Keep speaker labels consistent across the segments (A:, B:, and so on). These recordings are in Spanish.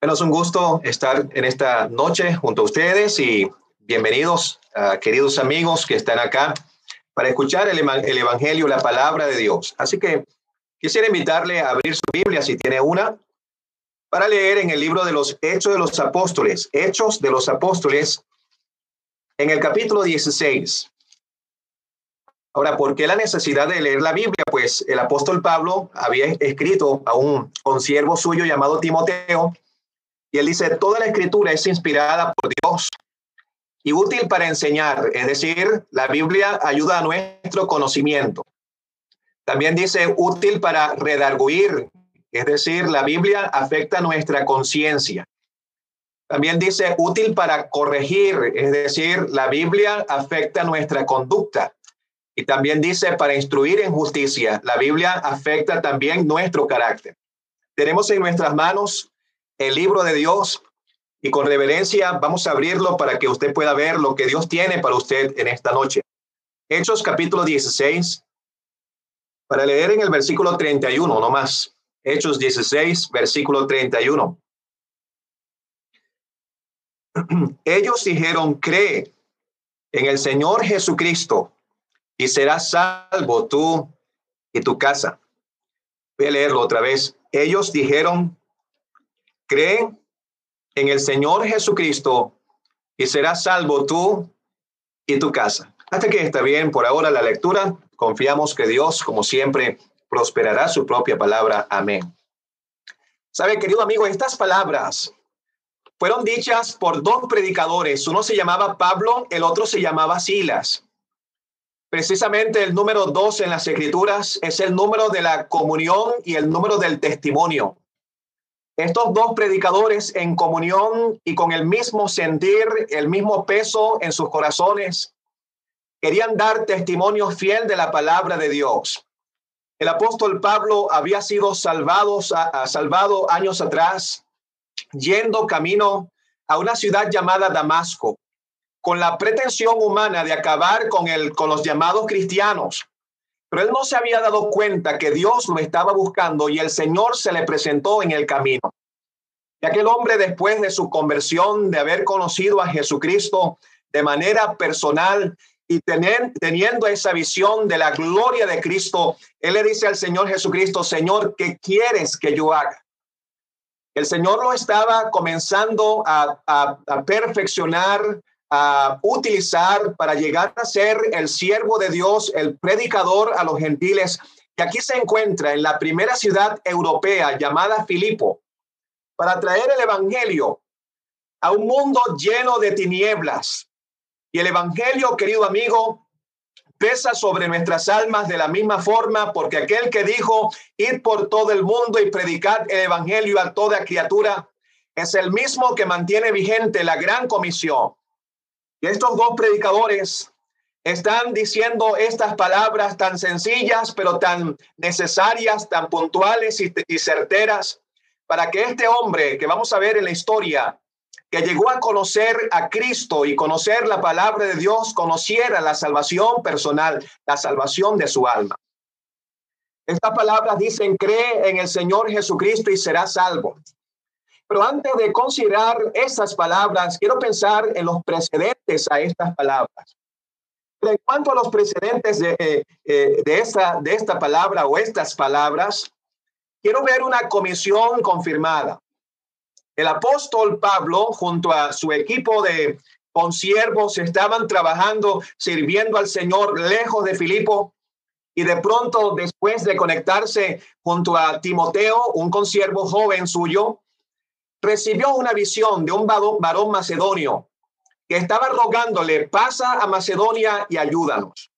A: Bueno, es un gusto estar en esta noche junto a ustedes y bienvenidos, queridos amigos que están acá para escuchar el, el, Evangelio, la palabra de Dios. Así que quisiera invitarle a abrir su Biblia si tiene una, para leer en el libro de los Hechos de los Apóstoles, Hechos de los Apóstoles, en el capítulo 16. Ahora, ¿por qué la necesidad de leer la Biblia? Pues el apóstol Pablo había escrito a un consiervo suyo llamado Timoteo, y él dice, toda la escritura es inspirada por Dios y útil para enseñar, es decir, la Biblia ayuda a nuestro conocimiento. También dice útil para redarguir, es decir, la Biblia afecta nuestra conciencia. También dice útil para corregir, es decir, la Biblia afecta nuestra conducta. Y también dice para instruir en justicia, la Biblia afecta también nuestro carácter. Tenemos en nuestras manos el libro de Dios y con reverencia vamos a abrirlo para que usted pueda ver lo que Dios tiene para usted en esta noche. Hechos capítulo 16, para leer en el versículo 31, no más. Hechos 16, versículo 31. Ellos dijeron, cree en el Señor Jesucristo y serás salvo tú y tu casa. Voy a leerlo otra vez. Ellos dijeron, cree en el Señor Jesucristo y serás salvo tú y tu casa. Hasta que está bien por ahora la lectura. Confiamos que Dios, como siempre, prosperará su propia palabra. Amén. Sabe, querido amigo, estas palabras fueron dichas por dos predicadores. Uno se llamaba Pablo, el otro se llamaba Silas. Precisamente el número dos en las escrituras es el número de la comunión y el número del testimonio. Estos dos predicadores en comunión y con el mismo sentir, el mismo peso en sus corazones, querían dar testimonio fiel de la palabra de Dios. El apóstol Pablo había sido salvado, salvado años atrás, yendo camino a una ciudad llamada Damasco, con la pretensión humana de acabar con, el, con los llamados cristianos. Pero él no se había dado cuenta que Dios lo estaba buscando y el Señor se le presentó en el camino. Y aquel hombre, después de su conversión, de haber conocido a Jesucristo de manera personal, y tener, teniendo esa visión de la gloria de Cristo, él le dice al Señor Jesucristo, Señor, ¿qué quieres que yo haga? El Señor lo estaba comenzando a, a perfeccionar, a utilizar para llegar a ser el siervo de Dios, el predicador a los gentiles. Y aquí se encuentra en la primera ciudad europea llamada Filipo, para traer el Evangelio a un mundo lleno de tinieblas, y el Evangelio, querido amigo, pesa sobre nuestras almas de la misma forma, porque aquel que dijo, ir por todo el mundo y predicar el Evangelio a toda criatura, es el mismo que mantiene vigente la gran comisión. Y estos dos predicadores están diciendo estas palabras tan sencillas, pero tan necesarias, tan puntuales y, certeras, para que este hombre que vamos a ver en la historia que llegó a conocer a Cristo y conocer la palabra de Dios, conociera la salvación personal, la salvación de su alma. Estas palabras dicen, cree en el Señor Jesucristo y será salvo. Pero antes de considerar estas palabras, quiero pensar en los precedentes a estas palabras. Pero en cuanto a los precedentes de, eh, eh, de, esta, de esta palabra o estas palabras, quiero ver una comisión confirmada. El apóstol Pablo, junto a su equipo de consiervos, estaban trabajando, sirviendo al Señor lejos de Filipo. Y de pronto, después de conectarse junto a Timoteo, un consiervo joven suyo, recibió una visión de un varón macedonio que estaba rogándole, pasa a Macedonia y ayúdanos.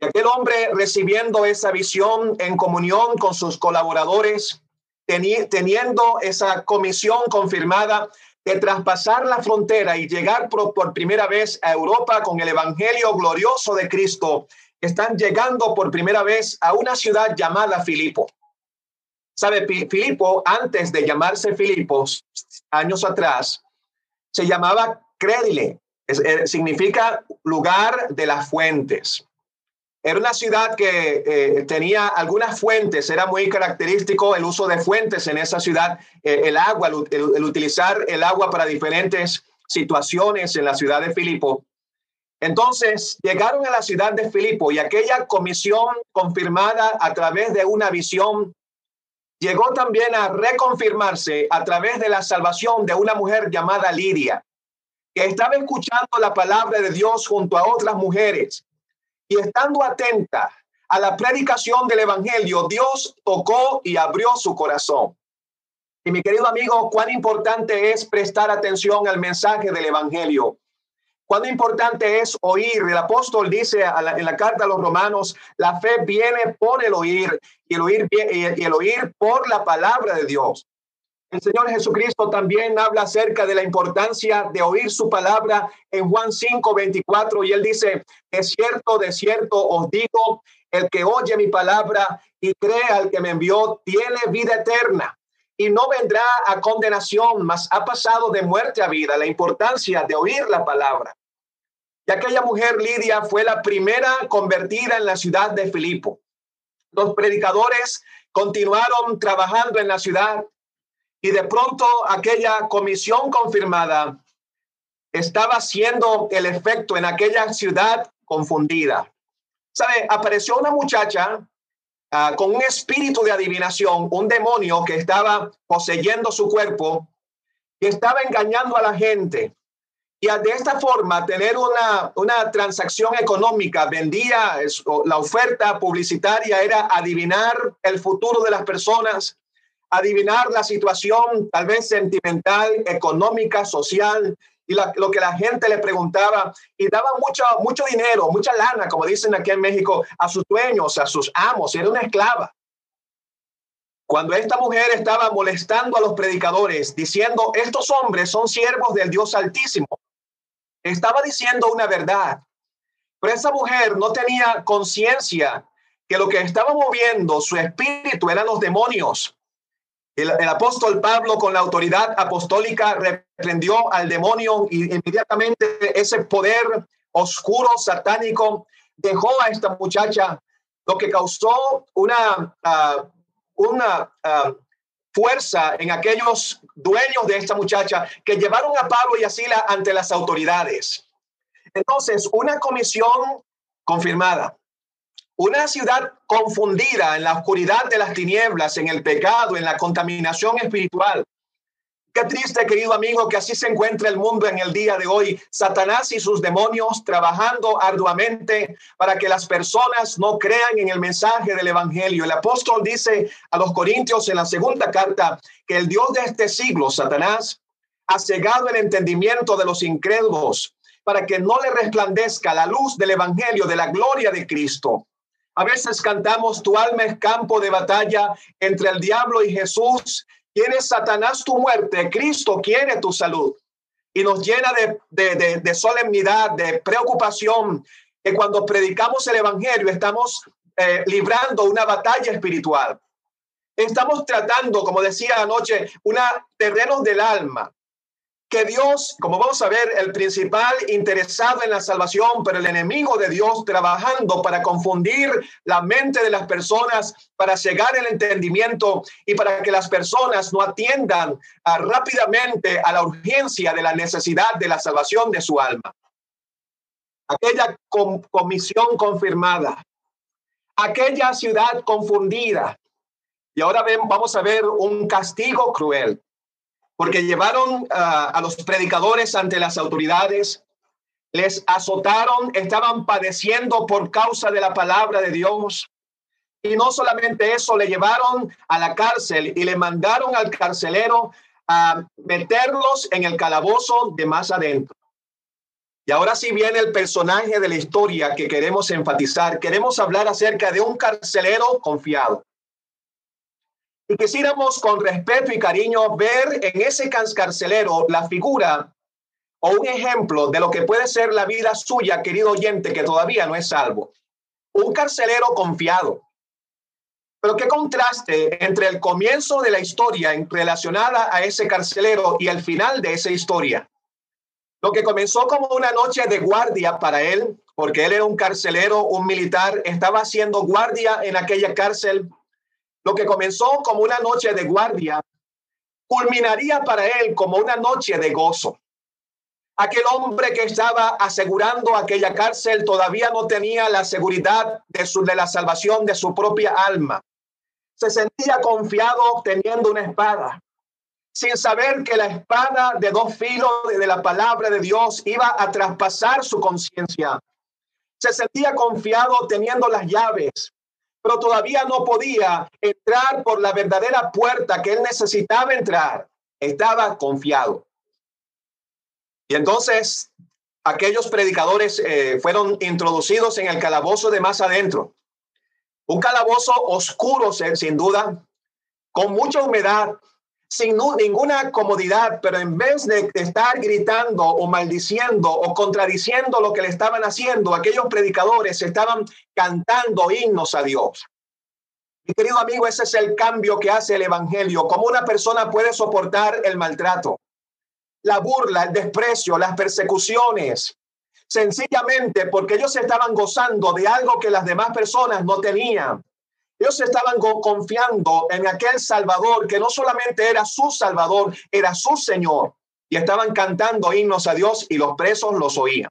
A: Y aquel hombre recibiendo esa visión en comunión con sus colaboradores, teniendo esa comisión confirmada de traspasar la frontera y llegar por, primera vez a Europa con el Evangelio glorioso de Cristo, están llegando por primera vez a una ciudad llamada Filipo. ¿Sabe? Filipo, antes de llamarse Filipos, años atrás, se llamaba Crédile, eh, significa lugar de las fuentes. Era una ciudad que eh, tenía algunas fuentes, era muy característico el uso de fuentes en esa ciudad, eh, el agua, el, utilizar el agua para diferentes situaciones en la ciudad de Filipo. Entonces llegaron a la ciudad de Filipo y aquella comisión confirmada a través de una visión llegó también a reconfirmarse a través de la salvación de una mujer llamada Lidia, que estaba escuchando la palabra de Dios junto a otras mujeres y estando atenta a la predicación del Evangelio, Dios tocó y abrió su corazón. Y mi querido amigo, cuán importante es prestar atención al mensaje del Evangelio. Cuán importante es oír. El apóstol dice en la carta a los romanos, la fe viene por el oír y el oír, y el oír por la palabra de Dios. El Señor Jesucristo también habla acerca de la importancia de oír su palabra en Juan 5, 24 y él dice, de cierto, de cierto os digo, el que oye mi palabra y cree al que me envió, tiene vida eterna y no vendrá a condenación, mas ha pasado de muerte a vida. La importancia de oír la palabra. Y aquella mujer, Lidia, fue la primera convertida en la ciudad de Filipo. Los predicadores continuaron trabajando en la ciudad y de pronto aquella comisión confirmada estaba haciendo el efecto en aquella ciudad confundida. ¿Sabe? Apareció una muchacha ah, con un espíritu de adivinación, un demonio que estaba poseyendo su cuerpo y estaba engañando a la gente. Y de esta forma, tener una, una transacción económica, vendía la oferta publicitaria, era adivinar el futuro de las personas adivinar la situación tal vez sentimental, económica, social y lo que la gente le preguntaba y daba mucho, mucho dinero, mucha lana, como dicen aquí en México, a sus dueños, a sus amos, era una esclava. Cuando esta mujer estaba molestando a los predicadores, diciendo, estos hombres son siervos del Dios Altísimo, estaba diciendo una verdad. Pero esa mujer no tenía conciencia que lo que estaba moviendo su espíritu eran los demonios el, apóstol Pablo con la autoridad apostólica reprendió al demonio y inmediatamente ese poder oscuro, satánico, dejó a esta muchacha, lo que causó una, ah, una ah, fuerza en aquellos dueños de esta muchacha que llevaron a Pablo y a Sila ante las autoridades. Entonces, una comisión confirmada una ciudad confundida en la oscuridad de las tinieblas, en el pecado, en la contaminación espiritual. Qué triste, querido amigo, que así se encuentra el mundo en el día de hoy. Satanás y sus demonios trabajando arduamente para que las personas no crean en el mensaje del Evangelio. El apóstol dice a los Corintios en la segunda carta que el Dios de este siglo, Satanás, ha cegado el entendimiento de los incrédulos para que no le resplandezca la luz del Evangelio de la gloria de Cristo a veces cantamos, tu alma es campo de batalla entre el diablo y Jesús. Quiere Satanás tu muerte, Cristo quiere tu salud. Y nos llena de, solemnidad, de preocupación, que cuando predicamos el Evangelio estamos eh, librando una batalla espiritual. Estamos tratando, como decía anoche, una terrenos del alma que Dios, como vamos a ver, el principal interesado en la salvación, pero el enemigo de Dios trabajando para confundir la mente de las personas, para cegar el entendimiento y para que las personas no atiendan ah, rápidamente a la urgencia de la necesidad de la salvación de su alma. Aquella comisión confirmada, aquella ciudad confundida. Y ahora vamos a ver un castigo cruel porque llevaron ah, a los predicadores ante las autoridades, les azotaron, estaban padeciendo por causa de la palabra de Dios. Y no solamente eso, le llevaron a la cárcel y le mandaron al carcelero a meterlos en el calabozo de más adentro. Y ahora sí viene el personaje de la historia que queremos enfatizar. Queremos hablar acerca de un carcelero confiado. Y quisiéramos con respeto y cariño ver en ese carcelero la figura o un ejemplo de lo que puede ser la vida suya, querido oyente, que todavía no es salvo. Un carcelero confiado. Pero qué contraste entre el comienzo de la historia relacionada a ese carcelero y el final de esa historia. Lo que comenzó como una noche de guardia para él, porque él era un carcelero, un militar, estaba haciendo guardia en aquella cárcel. Lo que comenzó como una noche de guardia, culminaría para él como una noche de gozo. Aquel hombre que estaba asegurando aquella cárcel todavía no tenía la seguridad de, su, de la salvación de su propia alma. Se sentía confiado teniendo una espada, sin saber que la espada de dos filos de la palabra de Dios iba a traspasar su conciencia. Se sentía confiado teniendo las llaves, pero todavía no podía entrar por la verdadera puerta que él necesitaba entrar. Estaba confiado. Y entonces aquellos predicadores eh, fueron introducidos en el calabozo de más adentro. Un calabozo oscuro, sin duda, con mucha humedad, sin ninguna comodidad, pero en vez de estar gritando o maldiciendo o contradiciendo lo que le estaban haciendo, aquellos predicadores estaban cantando himnos a Dios. Mi querido amigo, ese es el cambio que hace el Evangelio, cómo una persona puede soportar el maltrato la burla, el desprecio, las persecuciones, sencillamente porque ellos estaban gozando de algo que las demás personas no tenían. Ellos estaban confiando en aquel Salvador que no solamente era su Salvador, era su Señor. Y estaban cantando himnos a Dios y los presos los oían.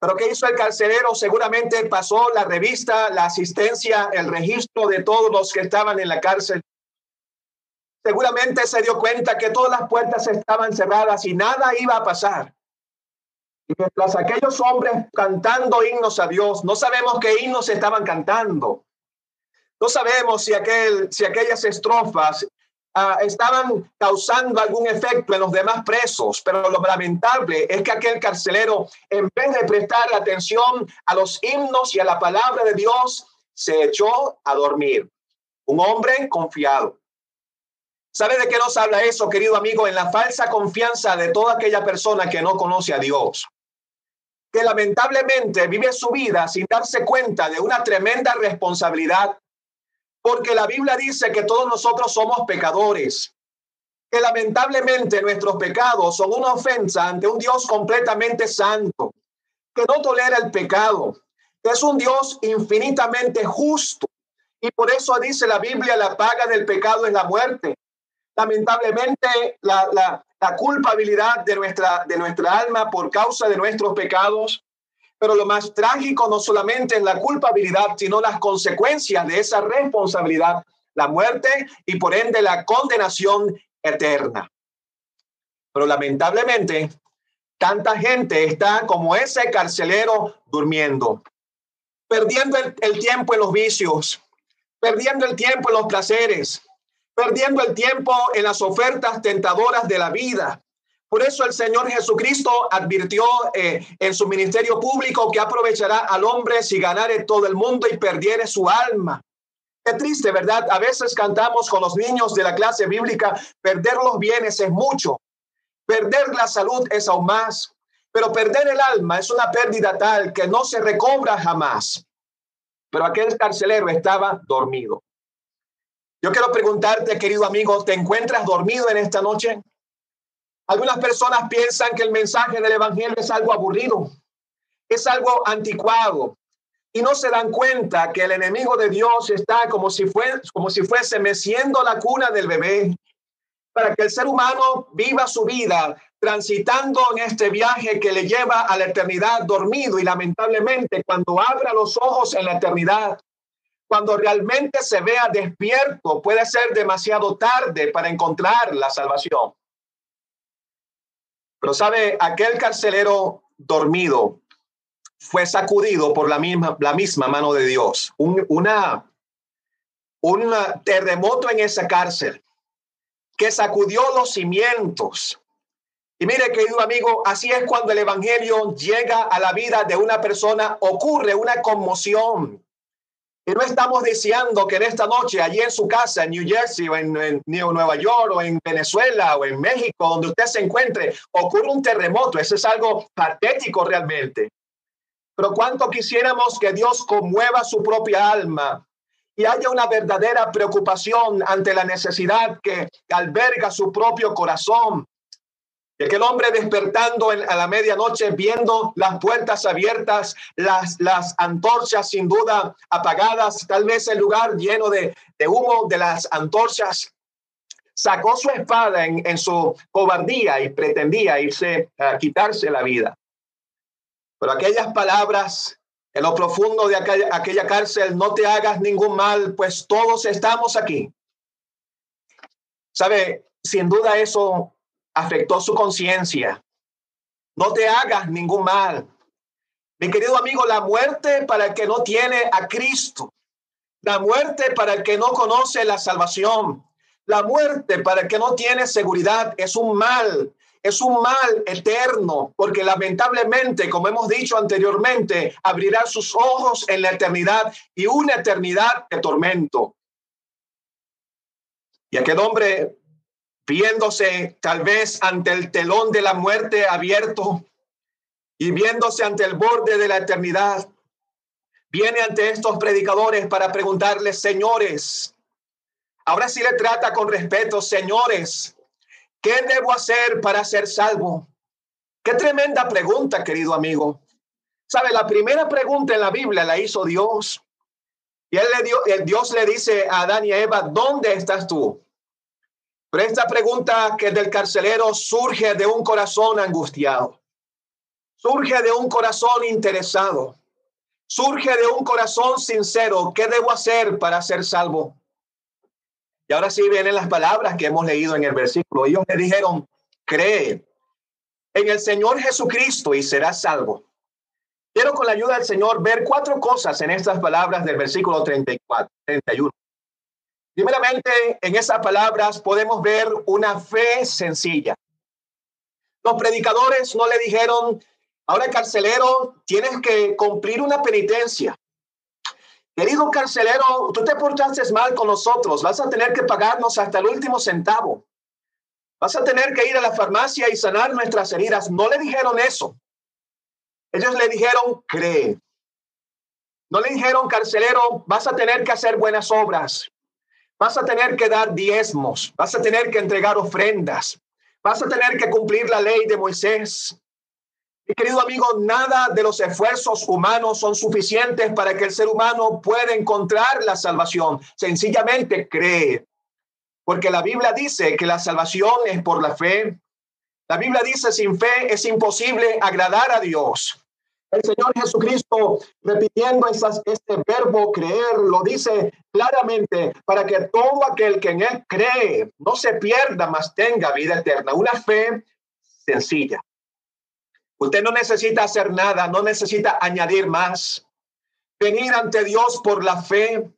A: Pero ¿qué hizo el carcelero? Seguramente pasó la revista, la asistencia, el registro de todos los que estaban en la cárcel seguramente se dio cuenta que todas las puertas estaban cerradas y nada iba a pasar. Y mientras aquellos hombres cantando himnos a Dios, no sabemos qué himnos estaban cantando. No sabemos si, aquel, si aquellas estrofas ah, estaban causando algún efecto en los demás presos, pero lo lamentable es que aquel carcelero, en vez de prestar atención a los himnos y a la palabra de Dios, se echó a dormir. Un hombre confiado. ¿Sabe de qué nos habla eso, querido amigo? En la falsa confianza de toda aquella persona que no conoce a Dios, que lamentablemente vive su vida sin darse cuenta de una tremenda responsabilidad, porque la Biblia dice que todos nosotros somos pecadores, que lamentablemente nuestros pecados son una ofensa ante un Dios completamente santo, que no tolera el pecado, que es un Dios infinitamente justo. Y por eso dice la Biblia, la paga del pecado es la muerte lamentablemente la, la, culpabilidad de nuestra, de nuestra alma por causa de nuestros pecados. Pero lo más trágico no solamente es la culpabilidad, sino las consecuencias de esa responsabilidad, la muerte y por ende la condenación eterna. Pero lamentablemente, tanta gente está como ese carcelero durmiendo, perdiendo el, el tiempo en los vicios, perdiendo el tiempo en los placeres, perdiendo el tiempo en las ofertas tentadoras de la vida. Por eso el Señor Jesucristo advirtió eh, en su ministerio público que aprovechará al hombre si ganare todo el mundo y perdiere su alma. Qué triste, ¿verdad? A veces cantamos con los niños de la clase bíblica, perder los bienes es mucho, perder la salud es aún más, pero perder el alma es una pérdida tal que no se recobra jamás. Pero aquel carcelero estaba dormido. Yo quiero preguntarte, querido amigo, ¿te encuentras dormido en esta noche? Algunas personas piensan que el mensaje del Evangelio es algo aburrido, es algo anticuado, y no se dan cuenta que el enemigo de Dios está como si, fue, como si fuese meciendo la cuna del bebé, para que el ser humano viva su vida transitando en este viaje que le lleva a la eternidad dormido y lamentablemente cuando abra los ojos en la eternidad cuando realmente se vea despierto, puede ser demasiado tarde para encontrar la salvación. Pero sabe, aquel carcelero dormido fue sacudido por la misma, la misma mano de Dios. Un, una, un terremoto en esa cárcel que sacudió los cimientos. Y mire, querido amigo, así es cuando el Evangelio llega a la vida de una persona, ocurre una conmoción y no estamos deseando que en esta noche, allí en su casa, en New Jersey, o en, Nueva York, o en Venezuela, o en México, donde usted se encuentre, ocurra un terremoto. Eso es algo patético realmente. Pero cuánto quisiéramos que Dios conmueva su propia alma y haya una verdadera preocupación ante la necesidad que alberga su propio corazón. Y aquel hombre despertando a la medianoche, viendo las puertas abiertas, las, las antorchas sin duda apagadas, tal vez el lugar lleno de, de humo de las antorchas, sacó su espada en, en, su cobardía y pretendía irse a quitarse la vida. Pero aquellas palabras en lo profundo de aquella, aquella cárcel, no te hagas ningún mal, pues todos estamos aquí. Sabe, sin duda eso afectó su conciencia. No te hagas ningún mal. Mi querido amigo, la muerte para el que no tiene a Cristo, la muerte para el que no conoce la salvación, la muerte para el que no tiene seguridad es un mal, es un mal eterno, porque lamentablemente, como hemos dicho anteriormente, abrirá sus ojos en la eternidad y una eternidad de tormento. Y aquel hombre, viéndose tal vez ante el telón de la muerte abierto y viéndose ante el borde de la eternidad, viene ante estos predicadores para preguntarles, señores, ahora sí le trata con respeto, señores, ¿qué debo hacer para ser salvo? Qué tremenda pregunta, querido amigo. Sabe, la primera pregunta en la Biblia la hizo Dios. Y él le dio, el Dios le dice a Adán y Eva, ¿dónde estás tú? Esta pregunta que del carcelero surge de un corazón angustiado, surge de un corazón interesado, surge de un corazón sincero. ¿Qué debo hacer para ser salvo? Y ahora sí vienen las palabras que hemos leído en el versículo. Ellos le dijeron, cree en el Señor Jesucristo y serás salvo. Quiero con la ayuda del Señor ver cuatro cosas en estas palabras del versículo 34, 31. Primeramente, en esas palabras podemos ver una fe sencilla. Los predicadores no le dijeron, ahora carcelero, tienes que cumplir una penitencia. Querido carcelero, tú te portaste mal con nosotros, vas a tener que pagarnos hasta el último centavo. Vas a tener que ir a la farmacia y sanar nuestras heridas. No le dijeron eso. Ellos le dijeron, cree. No le dijeron, carcelero, vas a tener que hacer buenas obras. Vas a tener que dar diezmos, vas a tener que entregar ofrendas, vas a tener que cumplir la ley de Moisés. Mi querido amigo, nada de los esfuerzos humanos son suficientes para que el ser humano pueda encontrar la salvación. Sencillamente cree. Porque la Biblia dice que la salvación es por la fe. La Biblia dice sin fe es imposible agradar a Dios. El Señor Jesucristo, repitiendo este verbo creer, lo dice claramente para que todo aquel que en Él cree no se pierda, mas tenga vida eterna. Una fe sencilla. Usted no necesita hacer nada, no necesita añadir más. Venir ante Dios por la fe,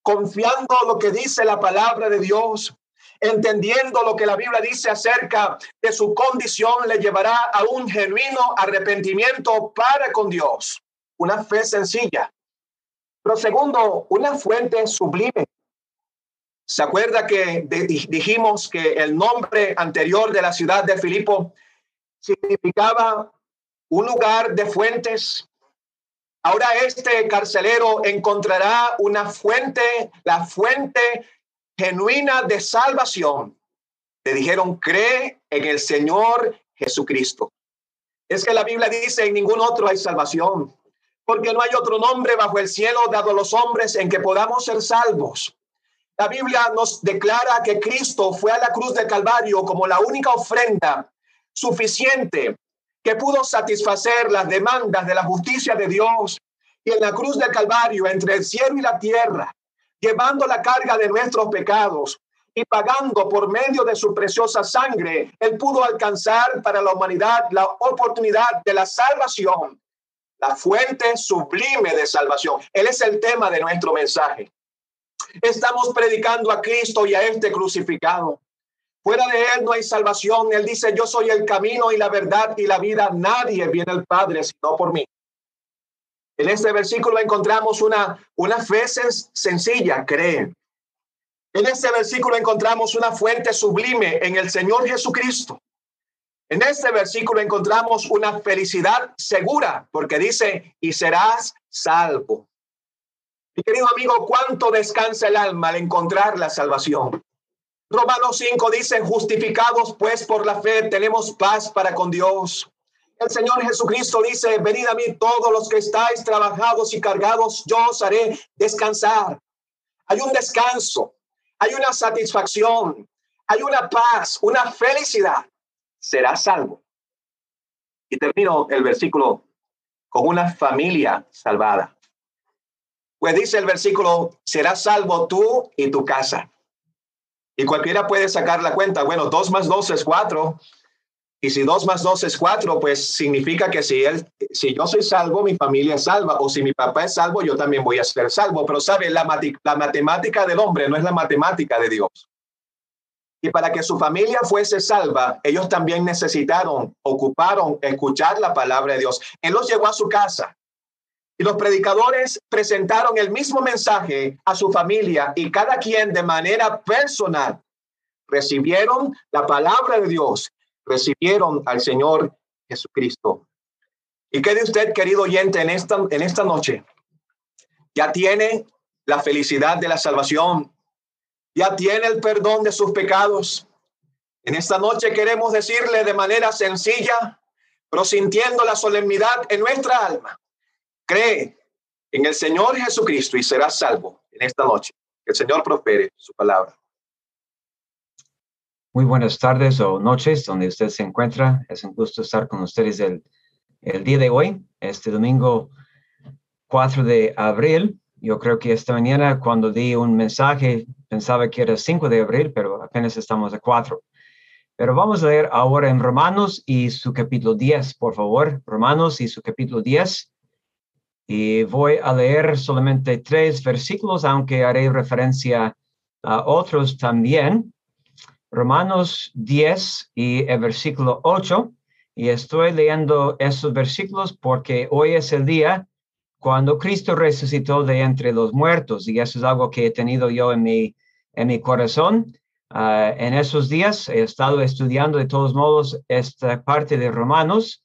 A: confiando lo que dice la palabra de Dios, entendiendo lo que la Biblia dice acerca de su condición, le llevará a un genuino arrepentimiento para con Dios. Una fe sencilla. Pero segundo, una fuente sublime. ¿Se acuerda que dijimos que el nombre anterior de la ciudad de Filipo significaba un lugar de fuentes? Ahora este carcelero encontrará una fuente, la fuente genuina de salvación. Le dijeron, cree en el Señor Jesucristo. Es que la Biblia dice, en ningún otro hay salvación, porque no hay otro nombre bajo el cielo dado a los hombres en que podamos ser salvos. La Biblia nos declara que Cristo fue a la cruz de Calvario como la única ofrenda suficiente que pudo satisfacer las demandas de la justicia de Dios. Y en la cruz de Calvario, entre el cielo y la tierra, llevando la carga de nuestros pecados y pagando por medio de su preciosa sangre, Él pudo alcanzar para la humanidad la oportunidad de la salvación, la fuente sublime de salvación. Él es el tema de nuestro mensaje. Estamos predicando a Cristo y a este crucificado. Fuera de Él no hay salvación. Él dice, yo soy el camino y la verdad y la vida. Nadie viene al Padre sino por mí. En este versículo encontramos una, una fe sencilla, cree. En este versículo encontramos una fuente sublime en el Señor Jesucristo. En este versículo encontramos una felicidad segura, porque dice, y serás salvo. Mi querido amigo, ¿cuánto descansa el alma al encontrar la salvación? Romanos 5 dice, justificados pues por la fe, tenemos paz para con Dios. El Señor Jesucristo dice, venid a mí todos los que estáis trabajados y cargados, yo os haré descansar. Hay un descanso, hay una satisfacción, hay una paz, una felicidad. Será salvo. Y termino el versículo con una familia salvada. Pues dice el versículo, serás salvo tú y tu casa. Y cualquiera puede sacar la cuenta. Bueno, dos más dos es cuatro. Y si dos más dos es cuatro, pues significa que si él, si yo soy salvo, mi familia es salva, o si mi papá es salvo, yo también voy a ser salvo. Pero sabe, la, la matemática del hombre no es la matemática de Dios. Y para que su familia fuese salva, ellos también necesitaron, ocuparon escuchar la palabra de Dios. Él los llevó a su casa. Y los predicadores presentaron el mismo mensaje a su familia y cada quien de manera personal recibieron la palabra de Dios recibieron al Señor Jesucristo. ¿Y qué de usted, querido oyente, en esta, en esta noche? Ya tiene la felicidad de la salvación, ya tiene el perdón de sus pecados. En esta noche queremos decirle de manera sencilla, pero sintiendo la solemnidad en nuestra alma, cree en el Señor Jesucristo y será salvo en esta noche. El Señor prospere su palabra.
B: Muy buenas tardes o noches donde usted se encuentra. Es un gusto estar con ustedes el, el día de hoy, este domingo 4 de abril. Yo creo que esta mañana cuando di un mensaje pensaba que era 5 de abril, pero apenas estamos a 4. Pero vamos a leer ahora en Romanos y su capítulo 10, por favor. Romanos y su capítulo 10. Y voy a leer solamente tres versículos, aunque haré referencia a otros también. Romanos 10 y el versículo 8. Y estoy leyendo esos versículos porque hoy es el día cuando Cristo resucitó de entre los muertos. Y eso es algo que he tenido yo en mi, en mi corazón. Ah, en esos días he estado estudiando de todos modos esta parte de Romanos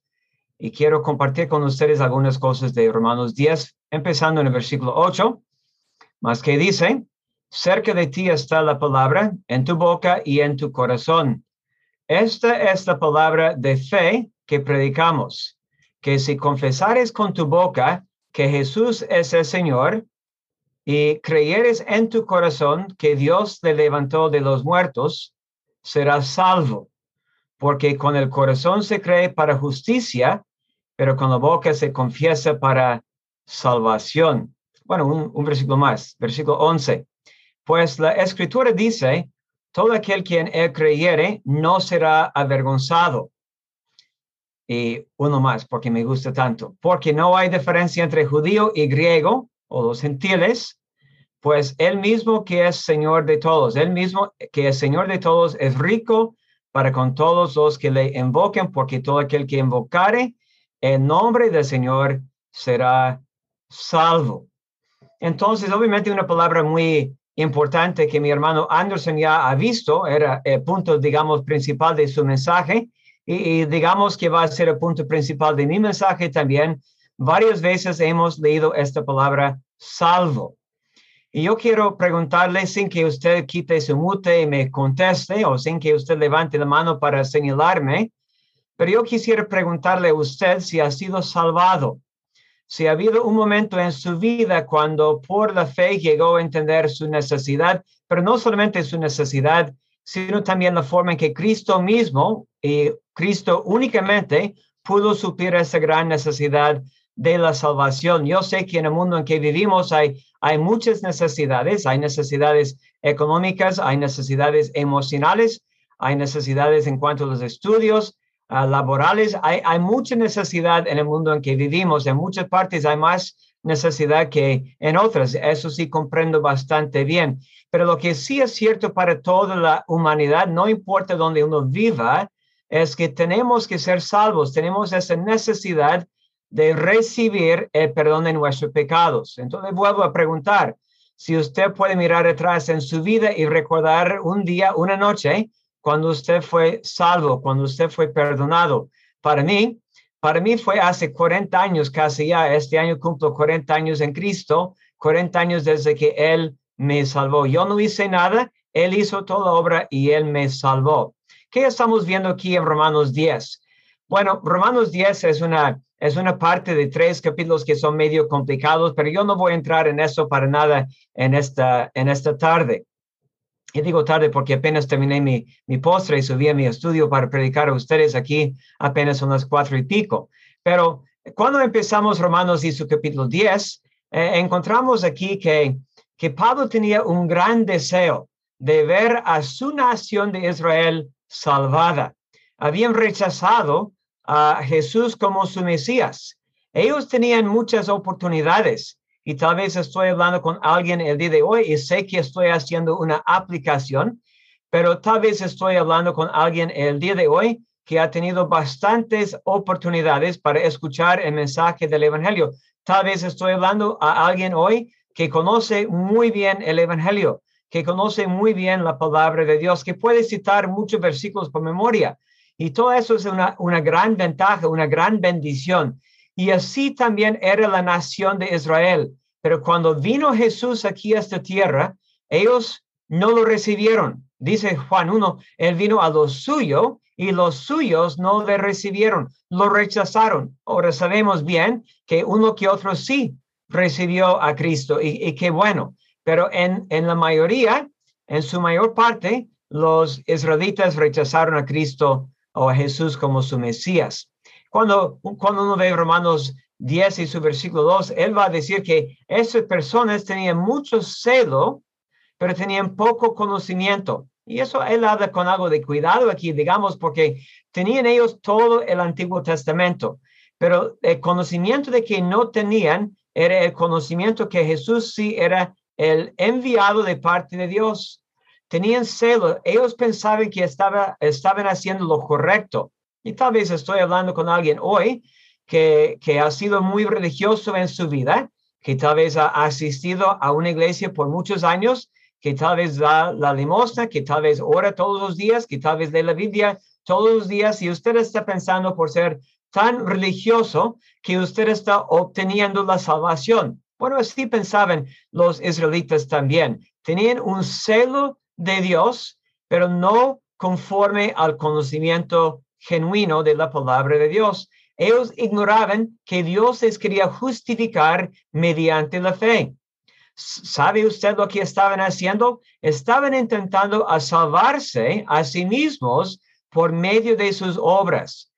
B: y quiero compartir con ustedes algunas cosas de Romanos 10, empezando en el versículo 8, más que dice, Cerca de ti está la palabra, en tu boca y en tu corazón. Esta es la palabra de fe que predicamos, que si confesares con tu boca que Jesús es el Señor y creyeres en tu corazón que Dios le levantó de los muertos, serás salvo, porque con el corazón se cree para justicia, pero con la boca se confiesa para salvación. Bueno, un, un versículo más, versículo 11. Pues la escritura dice, todo aquel quien él creyere no será avergonzado. Y uno más, porque me gusta tanto, porque no hay diferencia entre judío y griego o los gentiles, pues él mismo que es Señor de todos, él mismo que es Señor de todos es rico para con todos los que le invoquen, porque todo aquel que invocare el nombre del Señor será salvo. Entonces, obviamente una palabra muy importante que mi hermano Anderson ya ha visto, era el punto, digamos, principal de su mensaje y, digamos que va a ser el punto principal de mi mensaje también. Varias veces hemos leído esta palabra salvo. Y yo quiero preguntarle sin que usted quite su mute y me conteste o sin que usted levante la mano para señalarme, pero yo quisiera preguntarle a usted si ha sido salvado si ha habido un momento en su vida cuando por la fe llegó a entender su necesidad, pero no solamente su necesidad, sino también la forma en que Cristo mismo y Cristo únicamente pudo suplir esa gran necesidad de la salvación. Yo sé que en el mundo en que vivimos hay, hay muchas necesidades, hay necesidades económicas, hay necesidades emocionales, hay necesidades en cuanto a los estudios, Ah, laborales. Hay, mucha necesidad en el mundo en que vivimos. En muchas partes hay más necesidad que en otras. Eso sí comprendo bastante bien. Pero lo que sí es cierto para toda la humanidad, no importa dónde uno viva, es que tenemos que ser salvos. Tenemos esa necesidad de recibir el perdón de nuestros pecados. Entonces vuelvo a preguntar, si usted puede mirar atrás en su vida y recordar un día, una noche, cuando usted fue salvo, cuando usted fue perdonado. Para mí, para mí fue hace 40 años casi ya, este año cumplo 40 años en Cristo, 40 años desde que Él me salvó. Yo no hice nada, Él hizo toda la obra y Él me salvó. ¿Qué estamos viendo aquí en Romanos 10? Bueno, Romanos 10 es una, es una parte de tres capítulos que son medio complicados, pero yo no voy a entrar en eso para nada en esta, en esta tarde. Y digo tarde porque apenas terminé mi, mi postre y subí a mi estudio para predicar a ustedes aquí apenas son las cuatro y pico. Pero cuando empezamos Romanos y su capítulo 10, eh, encontramos aquí que, que Pablo tenía un gran deseo de ver a su nación de Israel salvada. Habían rechazado a Jesús como su Mesías. Ellos tenían muchas oportunidades y tal vez estoy hablando con alguien el día de hoy y sé que estoy haciendo una aplicación, pero tal vez estoy hablando con alguien el día de hoy que ha tenido bastantes oportunidades para escuchar el mensaje del Evangelio. Tal vez estoy hablando a alguien hoy que conoce muy bien el Evangelio, que conoce muy bien la palabra de Dios, que puede citar muchos versículos por memoria. Y todo eso es una, una gran ventaja, una gran bendición. Y así también era la nación de Israel. Pero cuando vino Jesús aquí a esta tierra, ellos no lo recibieron. Dice Juan 1, él vino a lo suyo y los suyos no le recibieron, lo rechazaron. Ahora sabemos bien que uno que otro sí recibió a Cristo y, y qué bueno, pero en, en la mayoría, en su mayor parte, los israelitas rechazaron a Cristo o a Jesús como su Mesías. Cuando, cuando uno ve Romanos 10 y su versículo 2, él va a decir que esas personas tenían mucho celo, pero tenían poco conocimiento. Y eso él habla con algo de cuidado aquí, digamos, porque tenían ellos todo el Antiguo Testamento, pero el conocimiento de que no tenían era el conocimiento que Jesús sí era el enviado de parte de Dios. Tenían celo, ellos pensaban que estaba, estaban haciendo lo correcto. Y tal vez estoy hablando con alguien hoy que, que ha sido muy religioso en su vida, que tal vez ha asistido a una iglesia por muchos años, que tal vez da la limosna, que tal vez ora todos los días, que tal vez lee la Biblia todos los días, y usted está pensando por ser tan religioso que usted está obteniendo la salvación. Bueno, así pensaban los israelitas también. Tenían un celo de Dios, pero no conforme al conocimiento genuino de la palabra de Dios. Ellos ignoraban que Dios les quería justificar mediante la fe. ¿Sabe usted lo que estaban haciendo? Estaban intentando a salvarse a sí mismos por medio de sus obras.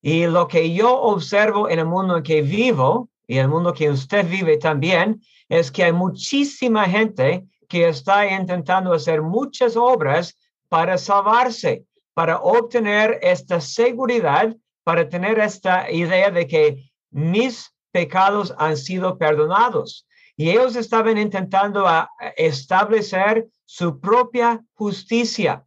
B: Y lo que yo observo en el mundo en que vivo y el mundo que usted vive también es que hay muchísima gente que está intentando hacer muchas obras para salvarse, para obtener esta seguridad, para tener esta idea de que mis pecados han sido perdonados. Y ellos estaban intentando a establecer su propia justicia.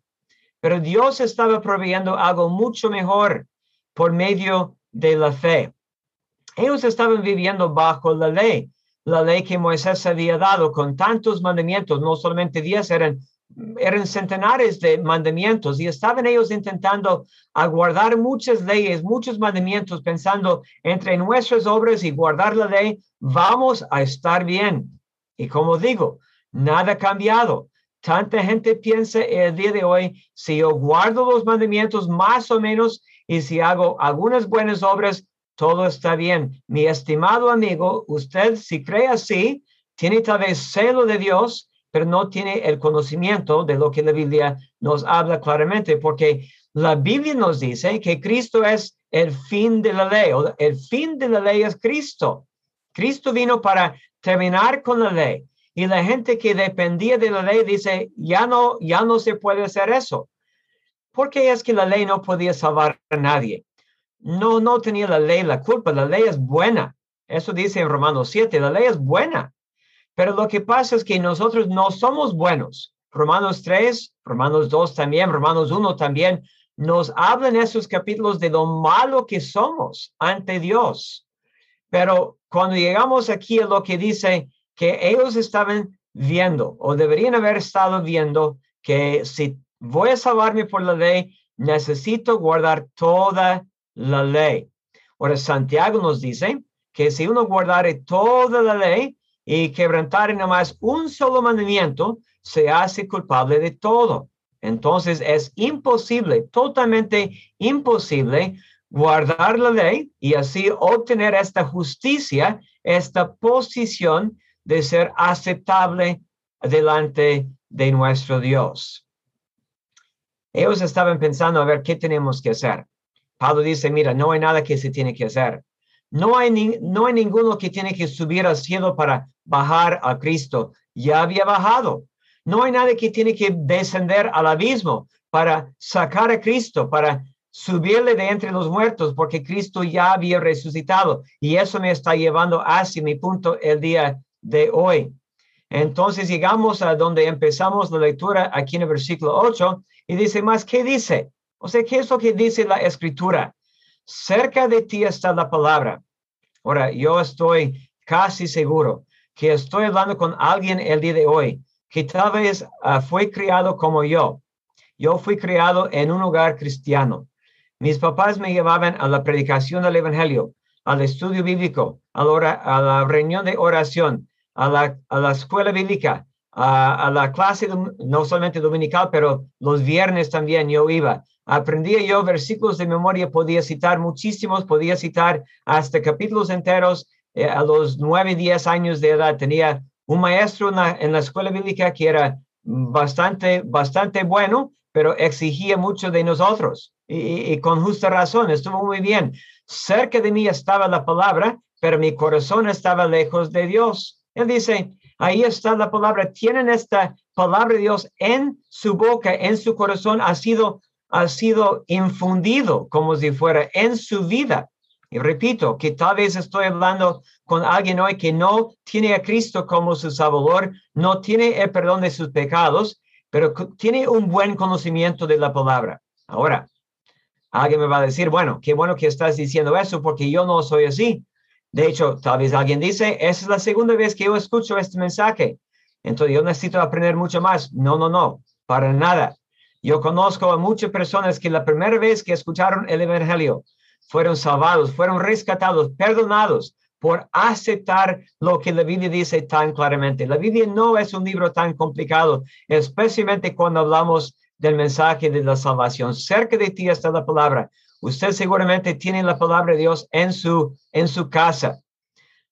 B: Pero Dios estaba proveyendo algo mucho mejor por medio de la fe. Ellos estaban viviendo bajo la ley, la ley que Moisés había dado con tantos mandamientos, no solamente diez, eran eran centenares de mandamientos y estaban ellos intentando aguardar muchas leyes, muchos mandamientos, pensando entre nuestras obras y guardar la ley, vamos a estar bien. Y como digo, nada ha cambiado. Tanta gente piensa el día de hoy, si yo guardo los mandamientos más o menos y si hago algunas buenas obras, todo está bien. Mi estimado amigo, usted si cree así, tiene tal vez celo de Dios, pero no tiene el conocimiento de lo que la Biblia nos habla claramente, porque la Biblia nos dice que Cristo es el fin de la ley, o el fin de la ley es Cristo. Cristo vino para terminar con la ley. Y la gente que dependía de la ley dice, ya no, ya no se puede hacer eso. ¿Por qué es que la ley no podía salvar a nadie? No, no tenía la ley la culpa, la ley es buena. Eso dice en Romanos 7, la ley es buena. Pero lo que pasa es que nosotros no somos buenos. Romanos 3, Romanos 2 también, Romanos 1 también, nos hablan esos capítulos de lo malo que somos ante Dios. Pero cuando llegamos aquí a lo que dice que ellos estaban viendo o deberían haber estado viendo que si voy a salvarme por la ley, necesito guardar toda la ley. Ahora, Santiago nos dice que si uno guardare toda la ley, y quebrantar más un solo mandamiento, se hace culpable de todo. Entonces es imposible, totalmente imposible guardar la ley y así obtener esta justicia, esta posición de ser aceptable delante de nuestro Dios. Ellos estaban pensando a ver qué tenemos que hacer. Pablo dice, mira, no hay nada que se tiene que hacer. No hay, no hay ninguno que tiene que subir al cielo para bajar a Cristo. Ya había bajado. No hay nadie que tiene que descender al abismo para sacar a Cristo, para subirle de entre los muertos, porque Cristo ya había resucitado. Y eso me está llevando hacia mi punto el día de hoy. Entonces llegamos a donde empezamos la lectura aquí en el versículo 8 y dice más, ¿qué dice? O sea, ¿qué es lo que dice la escritura? Cerca de ti está la palabra. Ahora, yo estoy casi seguro que estoy hablando con alguien el día de hoy que tal vez ah, fue criado como yo. Yo fui criado en un hogar cristiano. Mis papás me llevaban a la predicación del Evangelio, al estudio bíblico, a la, a la reunión de oración, a la, a la escuela bíblica, a, la clase no solamente dominical, pero los viernes también yo iba. Aprendía yo versículos de memoria, podía citar muchísimos, podía citar hasta capítulos enteros eh, a los nueve, diez años de edad. Tenía un maestro en la, escuela bíblica que era bastante, bastante bueno, pero exigía mucho de nosotros y, y, con justa razón, estuvo muy bien. Cerca de mí estaba la palabra, pero mi corazón estaba lejos de Dios. Él dice, ahí está la palabra, tienen esta palabra de Dios en su boca, en su corazón, ha sido, ha sido infundido como si fuera en su vida. Y repito, que tal vez estoy hablando con alguien hoy que no tiene a Cristo como su Salvador, no tiene el perdón de sus pecados, pero tiene un buen conocimiento de la palabra. Ahora, alguien me va a decir, bueno, qué bueno que estás diciendo eso porque yo no soy así. De hecho, tal vez alguien dice, esa es la segunda vez que yo escucho este mensaje. Entonces yo necesito aprender mucho más. No, no, no, para nada. Yo conozco a muchas personas que la primera vez que escucharon el Evangelio fueron salvados, fueron rescatados, perdonados por aceptar lo que la Biblia dice tan claramente. La Biblia no es un libro tan complicado, especialmente cuando hablamos del mensaje de la salvación. Cerca de ti está la palabra. Usted seguramente tiene la palabra de Dios en su, en su casa.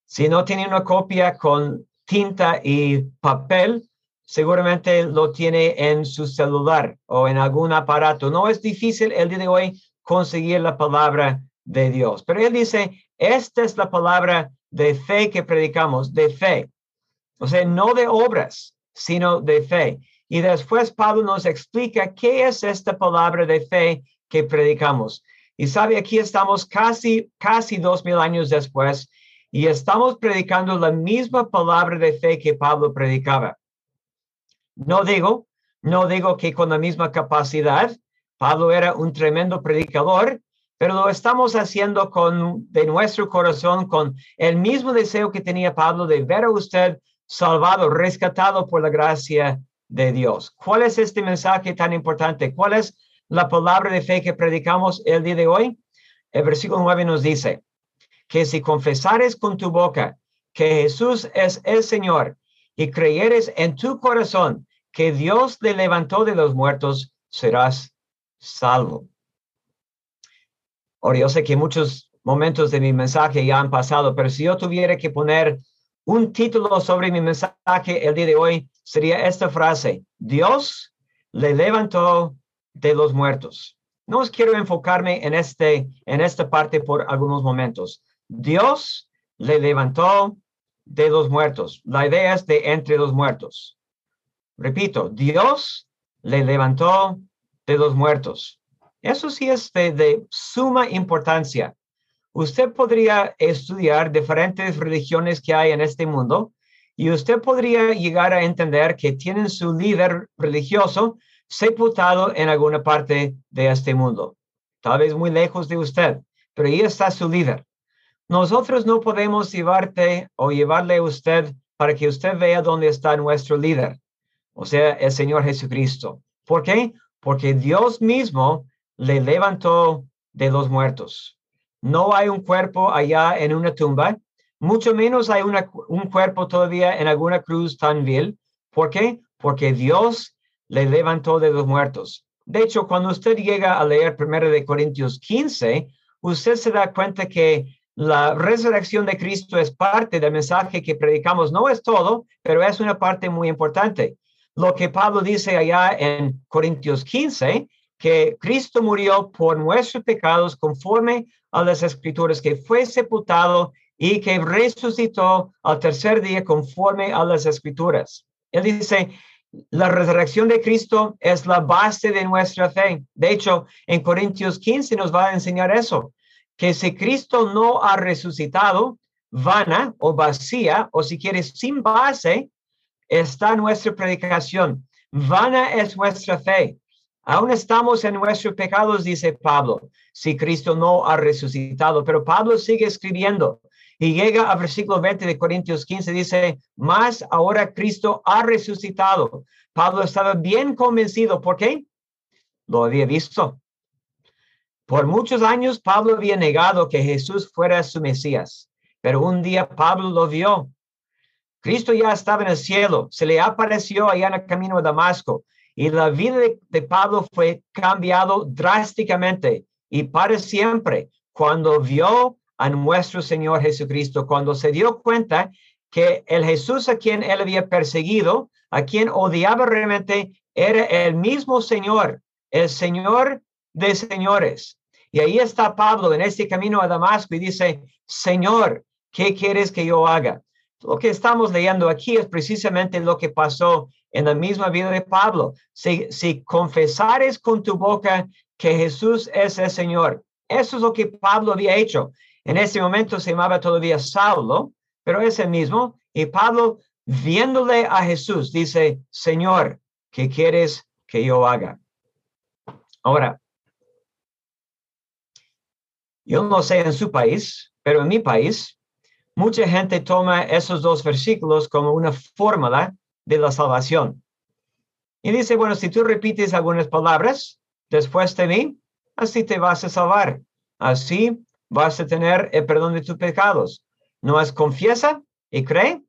B: Si no tiene una copia con tinta y papel, seguramente lo tiene en su celular o en algún aparato. No es difícil el día de hoy conseguir la palabra de Dios. Pero él dice, esta es la palabra de fe que predicamos, de fe. O sea, no de obras, sino de fe. Y después Pablo nos explica qué es esta palabra de fe que predicamos. Y sabe, aquí estamos casi, casi dos mil años después y estamos predicando la misma palabra de fe que Pablo predicaba. No digo, no digo que con la misma capacidad. Pablo era un tremendo predicador, pero lo estamos haciendo con de nuestro corazón, con el mismo deseo que tenía Pablo de ver a usted salvado, rescatado por la gracia de Dios. ¿Cuál es este mensaje tan importante? ¿Cuál es la palabra de fe que predicamos el día de hoy? El versículo 9 nos dice que si confesares con tu boca que Jesús es el Señor y creyeres en tu corazón que Dios le levantó de los muertos, serás salvo. Ahora, yo sé que muchos momentos de mi mensaje ya han pasado, pero si yo tuviera que poner un título sobre mi mensaje el día de hoy, sería esta frase, Dios le levantó de los muertos. No os quiero enfocarme en, este, en esta parte por algunos momentos. Dios le levantó de los muertos. La idea es de entre los muertos. Repito, Dios le levantó de los muertos. Eso sí es de, suma importancia. Usted podría estudiar diferentes religiones que hay en este mundo y usted podría llegar a entender que tienen su líder religioso sepultado en alguna parte de este mundo, tal vez muy lejos de usted, pero ahí está su líder. Nosotros no podemos llevarte o llevarle a usted para que usted vea dónde está nuestro líder, o sea, el Señor Jesucristo. ¿Por qué? Porque Dios mismo le levantó de los muertos. No hay un cuerpo allá en una tumba, mucho menos hay una, un cuerpo todavía en alguna cruz tan vil. ¿Por qué?
A: porque Dios le levantó de los muertos. De hecho, cuando usted llega a leer 1 de Corintios 15, usted se da cuenta que la resurrección de Cristo es parte del mensaje que predicamos. No es todo, pero es una parte muy importante. Lo que Pablo dice allá en Corintios 15, que Cristo murió por nuestros pecados conforme a las escrituras, que fue sepultado y que resucitó al tercer día conforme a las escrituras. Él dice, la resurrección de Cristo es la base de nuestra fe. De hecho, en Corintios 15 nos va a enseñar eso, que si Cristo no ha resucitado, vana o vacía, o si quieres, sin base, está nuestra predicación. Vana es nuestra fe. Aún estamos en nuestros pecados, dice Pablo, si Cristo no ha resucitado. Pero Pablo sigue escribiendo y llega al versículo 20 de Corintios 15, dice, más ahora Cristo ha resucitado. Pablo estaba bien convencido. ¿Por qué? Lo había visto. Por muchos años Pablo había negado que Jesús fuera su Mesías, pero un día Pablo lo vio. Cristo ya estaba en el cielo, se le apareció allá en el camino de Damasco y la vida de, Pablo fue cambiado drásticamente y para siempre cuando vio a nuestro Señor Jesucristo, cuando se dio cuenta que el Jesús a quien él había perseguido, a quien odiaba realmente, era el mismo Señor, el Señor de señores. Y ahí está Pablo en este camino a Damasco y dice, Señor, ¿qué quieres que yo haga? Lo que estamos leyendo aquí es precisamente lo que pasó en la misma vida de Pablo. Si, si confesares con tu boca que Jesús es el Señor, eso es lo que Pablo había hecho. En ese momento se llamaba todavía Saulo, pero es el mismo. Y Pablo, viéndole a Jesús, dice, Señor, ¿qué quieres que yo haga? Ahora, yo no sé en su país, pero en mi país, mucha gente toma esos dos versículos como una fórmula de la salvación. Y dice, bueno, si tú repites algunas palabras después de mí, así te vas a salvar. Así vas a tener el perdón de tus pecados. ¿No es confiesa y cree?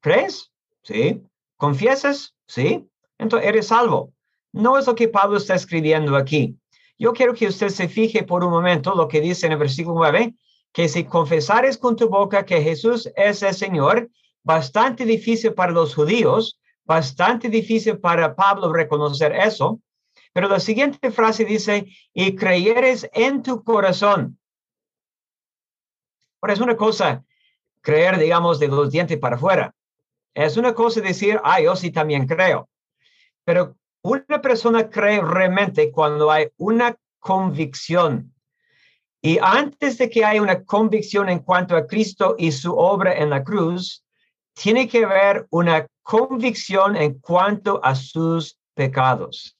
A: ¿Crees? Sí. ¿Confiesas? Sí. Entonces eres salvo. No es lo que Pablo está escribiendo aquí. Yo quiero que usted se fije por un momento lo que dice en el versículo 9, que si confesares con tu boca que Jesús es el Señor bastante difícil para los judíos, bastante difícil para Pablo reconocer eso. Pero la siguiente frase dice, y creyeres en tu corazón. Ahora es una cosa creer, digamos, de los dientes para afuera. Es una cosa decir, ah, yo sí también creo. Pero una persona cree realmente cuando hay una convicción. Y antes de que haya una convicción en cuanto a Cristo y su obra en la cruz, tiene que haber una convicción en cuanto a sus pecados.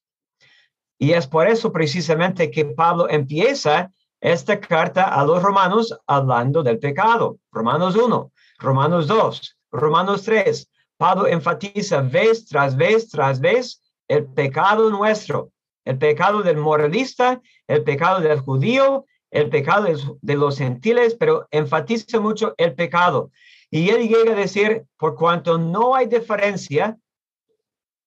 A: Y es por eso precisamente que Pablo empieza esta carta a los romanos hablando del pecado. Romanos 1, Romanos 2, Romanos 3. Pablo enfatiza vez tras vez tras vez el pecado nuestro, el pecado del moralista, el pecado del judío, el pecado de los gentiles, pero enfatiza mucho el pecado. Y él llega a decir, por cuanto no hay diferencia,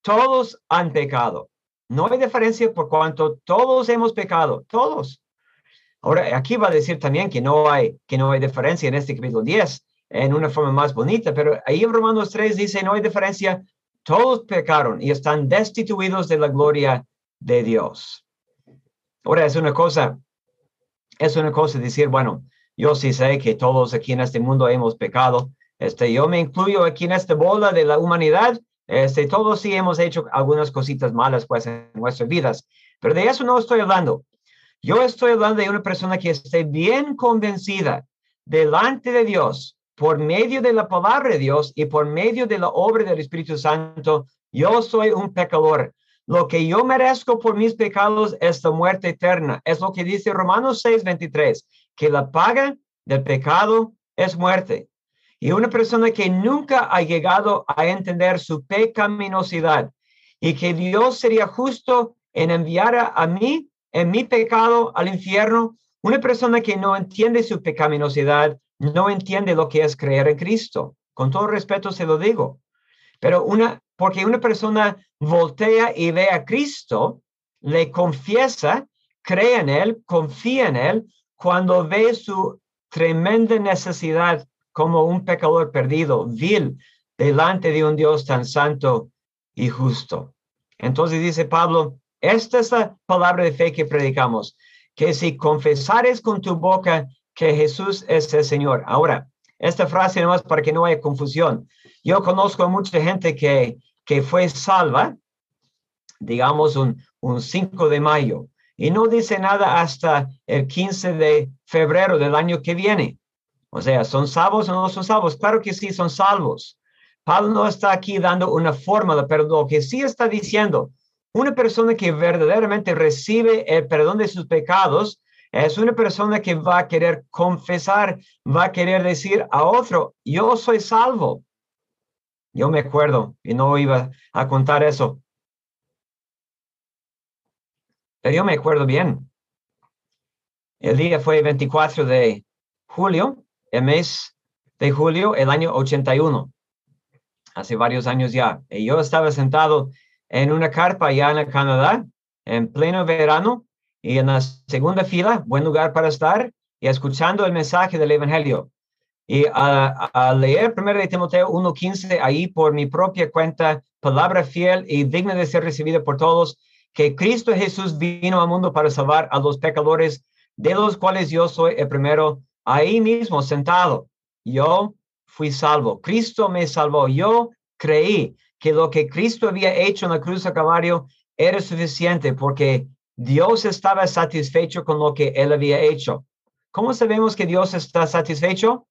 A: todos han pecado. No hay diferencia por cuanto todos hemos pecado, todos. Ahora, aquí va a decir también que no hay, que no hay diferencia en este capítulo 10 en una forma más bonita, pero ahí en Romanos 3 dice, no hay diferencia, todos pecaron y están destituidos de la gloria de Dios. Ahora, es una cosa, es una cosa decir, bueno, yo sí sé que todos aquí en este mundo hemos pecado. Este, yo me incluyo aquí en esta bola de la humanidad. Este, todos sí hemos hecho algunas cositas malas pues en nuestras vidas, pero de eso no estoy hablando. Yo estoy hablando de una persona que esté bien convencida delante de Dios por medio de la palabra de Dios y por medio de la obra del Espíritu Santo. Yo soy un pecador. Lo que yo merezco por mis pecados es la muerte eterna. Es lo que dice Romanos 6, 23 que la paga del pecado es muerte. Y una persona que nunca ha llegado a entender su pecaminosidad y que Dios sería justo en enviar a, mí, en mi pecado, al infierno, una persona que no entiende su pecaminosidad, no entiende lo que es creer en Cristo. Con todo respeto se lo digo. Pero una, porque una persona voltea y ve a Cristo, le confiesa, cree en Él, confía en Él, cuando ve su tremenda necesidad como un pecador perdido, vil, delante de un Dios tan santo y justo. Entonces dice Pablo, esta es la palabra de fe que predicamos, que si confesares con tu boca que Jesús es el Señor. Ahora, esta frase no es para que no haya confusión. Yo conozco a mucha gente que, que fue salva, digamos un, un 5 de mayo, y no dice nada hasta el 15 de febrero del año que viene. O sea, ¿son salvos o no son salvos? Claro que sí, son salvos. Pablo no está aquí dando una fórmula, pero lo que sí está diciendo, una persona que verdaderamente recibe el perdón de sus pecados es una persona que va a querer confesar, va a querer decir a otro, yo soy salvo. Yo me acuerdo y no iba a contar eso, pero yo me acuerdo bien. El día fue 24 de julio, el mes de julio, el año 81, hace varios años ya. Y yo estaba sentado en una carpa allá en Canadá, en pleno verano, y en la segunda fila, buen lugar para estar, y escuchando el mensaje del Evangelio. Y a, leer primero de Timoteo 1.15, ahí por mi propia cuenta, palabra fiel y digna de ser recibida por todos, que Cristo Jesús vino al mundo para salvar a los pecadores, de los cuales yo soy el primero, ahí mismo sentado. Yo fui salvo. Cristo me salvó. Yo creí que lo que Cristo había hecho en la cruz a caballo era suficiente porque Dios estaba satisfecho con lo que él había hecho. ¿Cómo sabemos que Dios está satisfecho?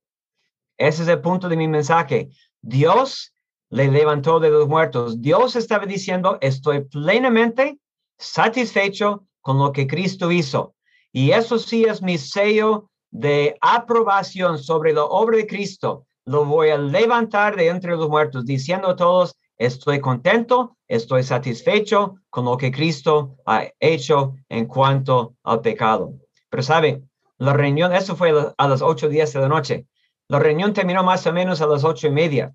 A: Ese es el punto de mi mensaje. Dios le levantó de los muertos. Dios estaba diciendo, estoy plenamente satisfecho con lo que Cristo hizo. Y eso sí es mi sello de aprobación sobre la obra de Cristo. Lo voy a levantar de entre los muertos, diciendo a todos, estoy contento, estoy satisfecho con lo que Cristo ha hecho en cuanto al pecado. Pero sabe, la reunión, eso fue a las ocho días de la noche. La reunión terminó más o menos a las ocho y media.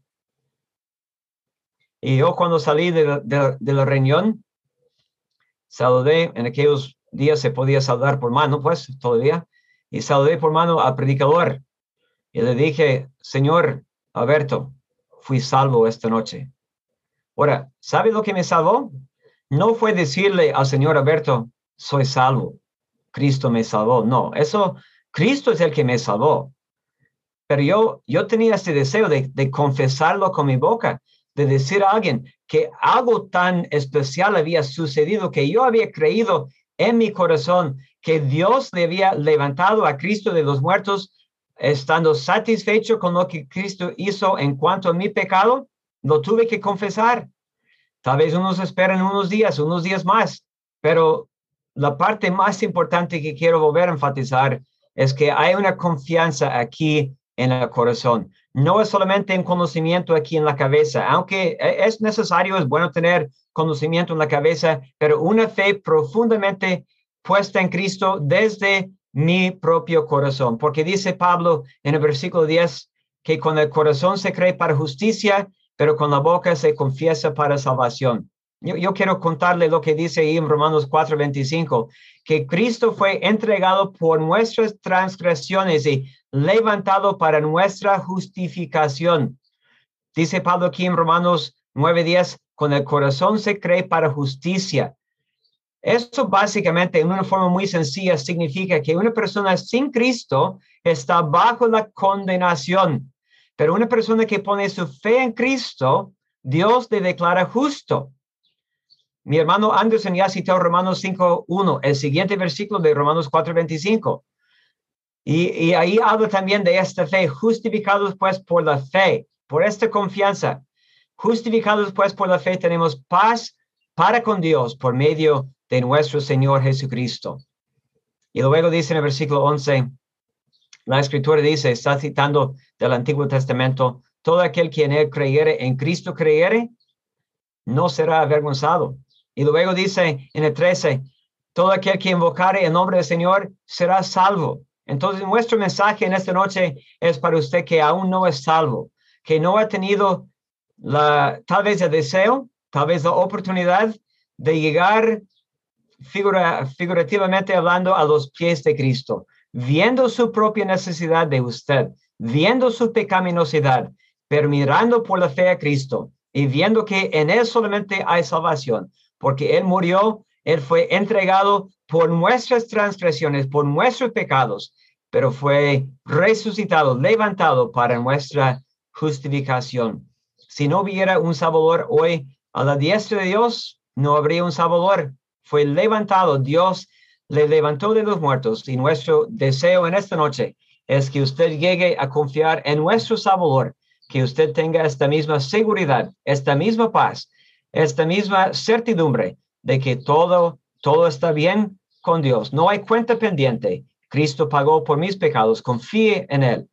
A: Y yo cuando salí de, de la reunión, saludé, en aquellos días se podía saludar por mano, pues todavía, y saludé por mano al predicador y le dije, Señor Alberto, fui salvo esta noche. Ahora, ¿sabe lo que me salvó? No fue decirle al Señor Alberto, soy salvo, Cristo me salvó. No, eso, Cristo es el que me salvó. Pero yo, yo tenía este deseo de, de confesarlo con mi boca, de decir a alguien que algo tan especial había sucedido, que yo había creído en mi corazón que Dios le había levantado a Cristo de los muertos, estando satisfecho con lo que Cristo hizo en cuanto a mi pecado, lo tuve que confesar. Tal vez unos esperan unos días, unos días más, pero la parte más importante que quiero volver a enfatizar es que hay una confianza aquí en el corazón. No es solamente un conocimiento aquí en la cabeza, aunque e, es necesario, es bueno tener conocimiento en la cabeza, pero una fe profundamente puesta en Cristo desde mi propio corazón. Porque dice Pablo en el versículo 10 que con el corazón se cree para justicia, pero con la boca se confiesa para salvación. Yo, quiero contarle lo que dice ahí en Romanos 4:25, que Cristo fue entregado por nuestras transgresiones y levantado para nuestra justificación. Dice Pablo aquí en Romanos 9:10, con el corazón se cree para justicia. Eso básicamente, en una forma muy sencilla, significa que una persona sin Cristo está bajo la condenación, pero una persona que pone su fe en Cristo, Dios le declara justo. Mi hermano Anderson ya citó Romanos 5.1, el siguiente versículo de Romanos 4.25. Y, y ahí habla también de esta fe, justificados pues por la fe, por esta confianza. Justificados pues por la fe tenemos paz para con Dios por medio de nuestro Señor Jesucristo. Y luego dice en el versículo 11, la escritura dice, está citando del Antiguo Testamento, todo aquel quien él creyere en Cristo creyere, no será avergonzado. Y luego dice en el 13, todo aquel que invocare el nombre del Señor será salvo. Entonces, nuestro mensaje en esta noche es para usted que aún no es salvo, que no ha tenido la, tal vez el deseo, tal vez la oportunidad de llegar figura, figurativamente hablando a los pies de Cristo, viendo su propia necesidad de usted, viendo su pecaminosidad, pero mirando por la fe a Cristo y viendo que en Él solamente hay salvación, porque Él murió, Él fue entregado por nuestras transgresiones, por nuestros pecados, pero fue resucitado, levantado para nuestra justificación. Si no hubiera un Salvador hoy a la diestra de Dios, no habría un Salvador. Fue levantado, Dios le levantó de los muertos y nuestro deseo en esta noche es que usted llegue a confiar en nuestro Salvador, que usted tenga esta misma seguridad, esta misma paz, esta misma certidumbre de que todo, todo está bien con Dios. No hay cuenta pendiente. Cristo pagó por mis pecados. Confíe en Él.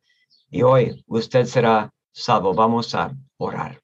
A: Y hoy usted será salvo. Vamos a orar.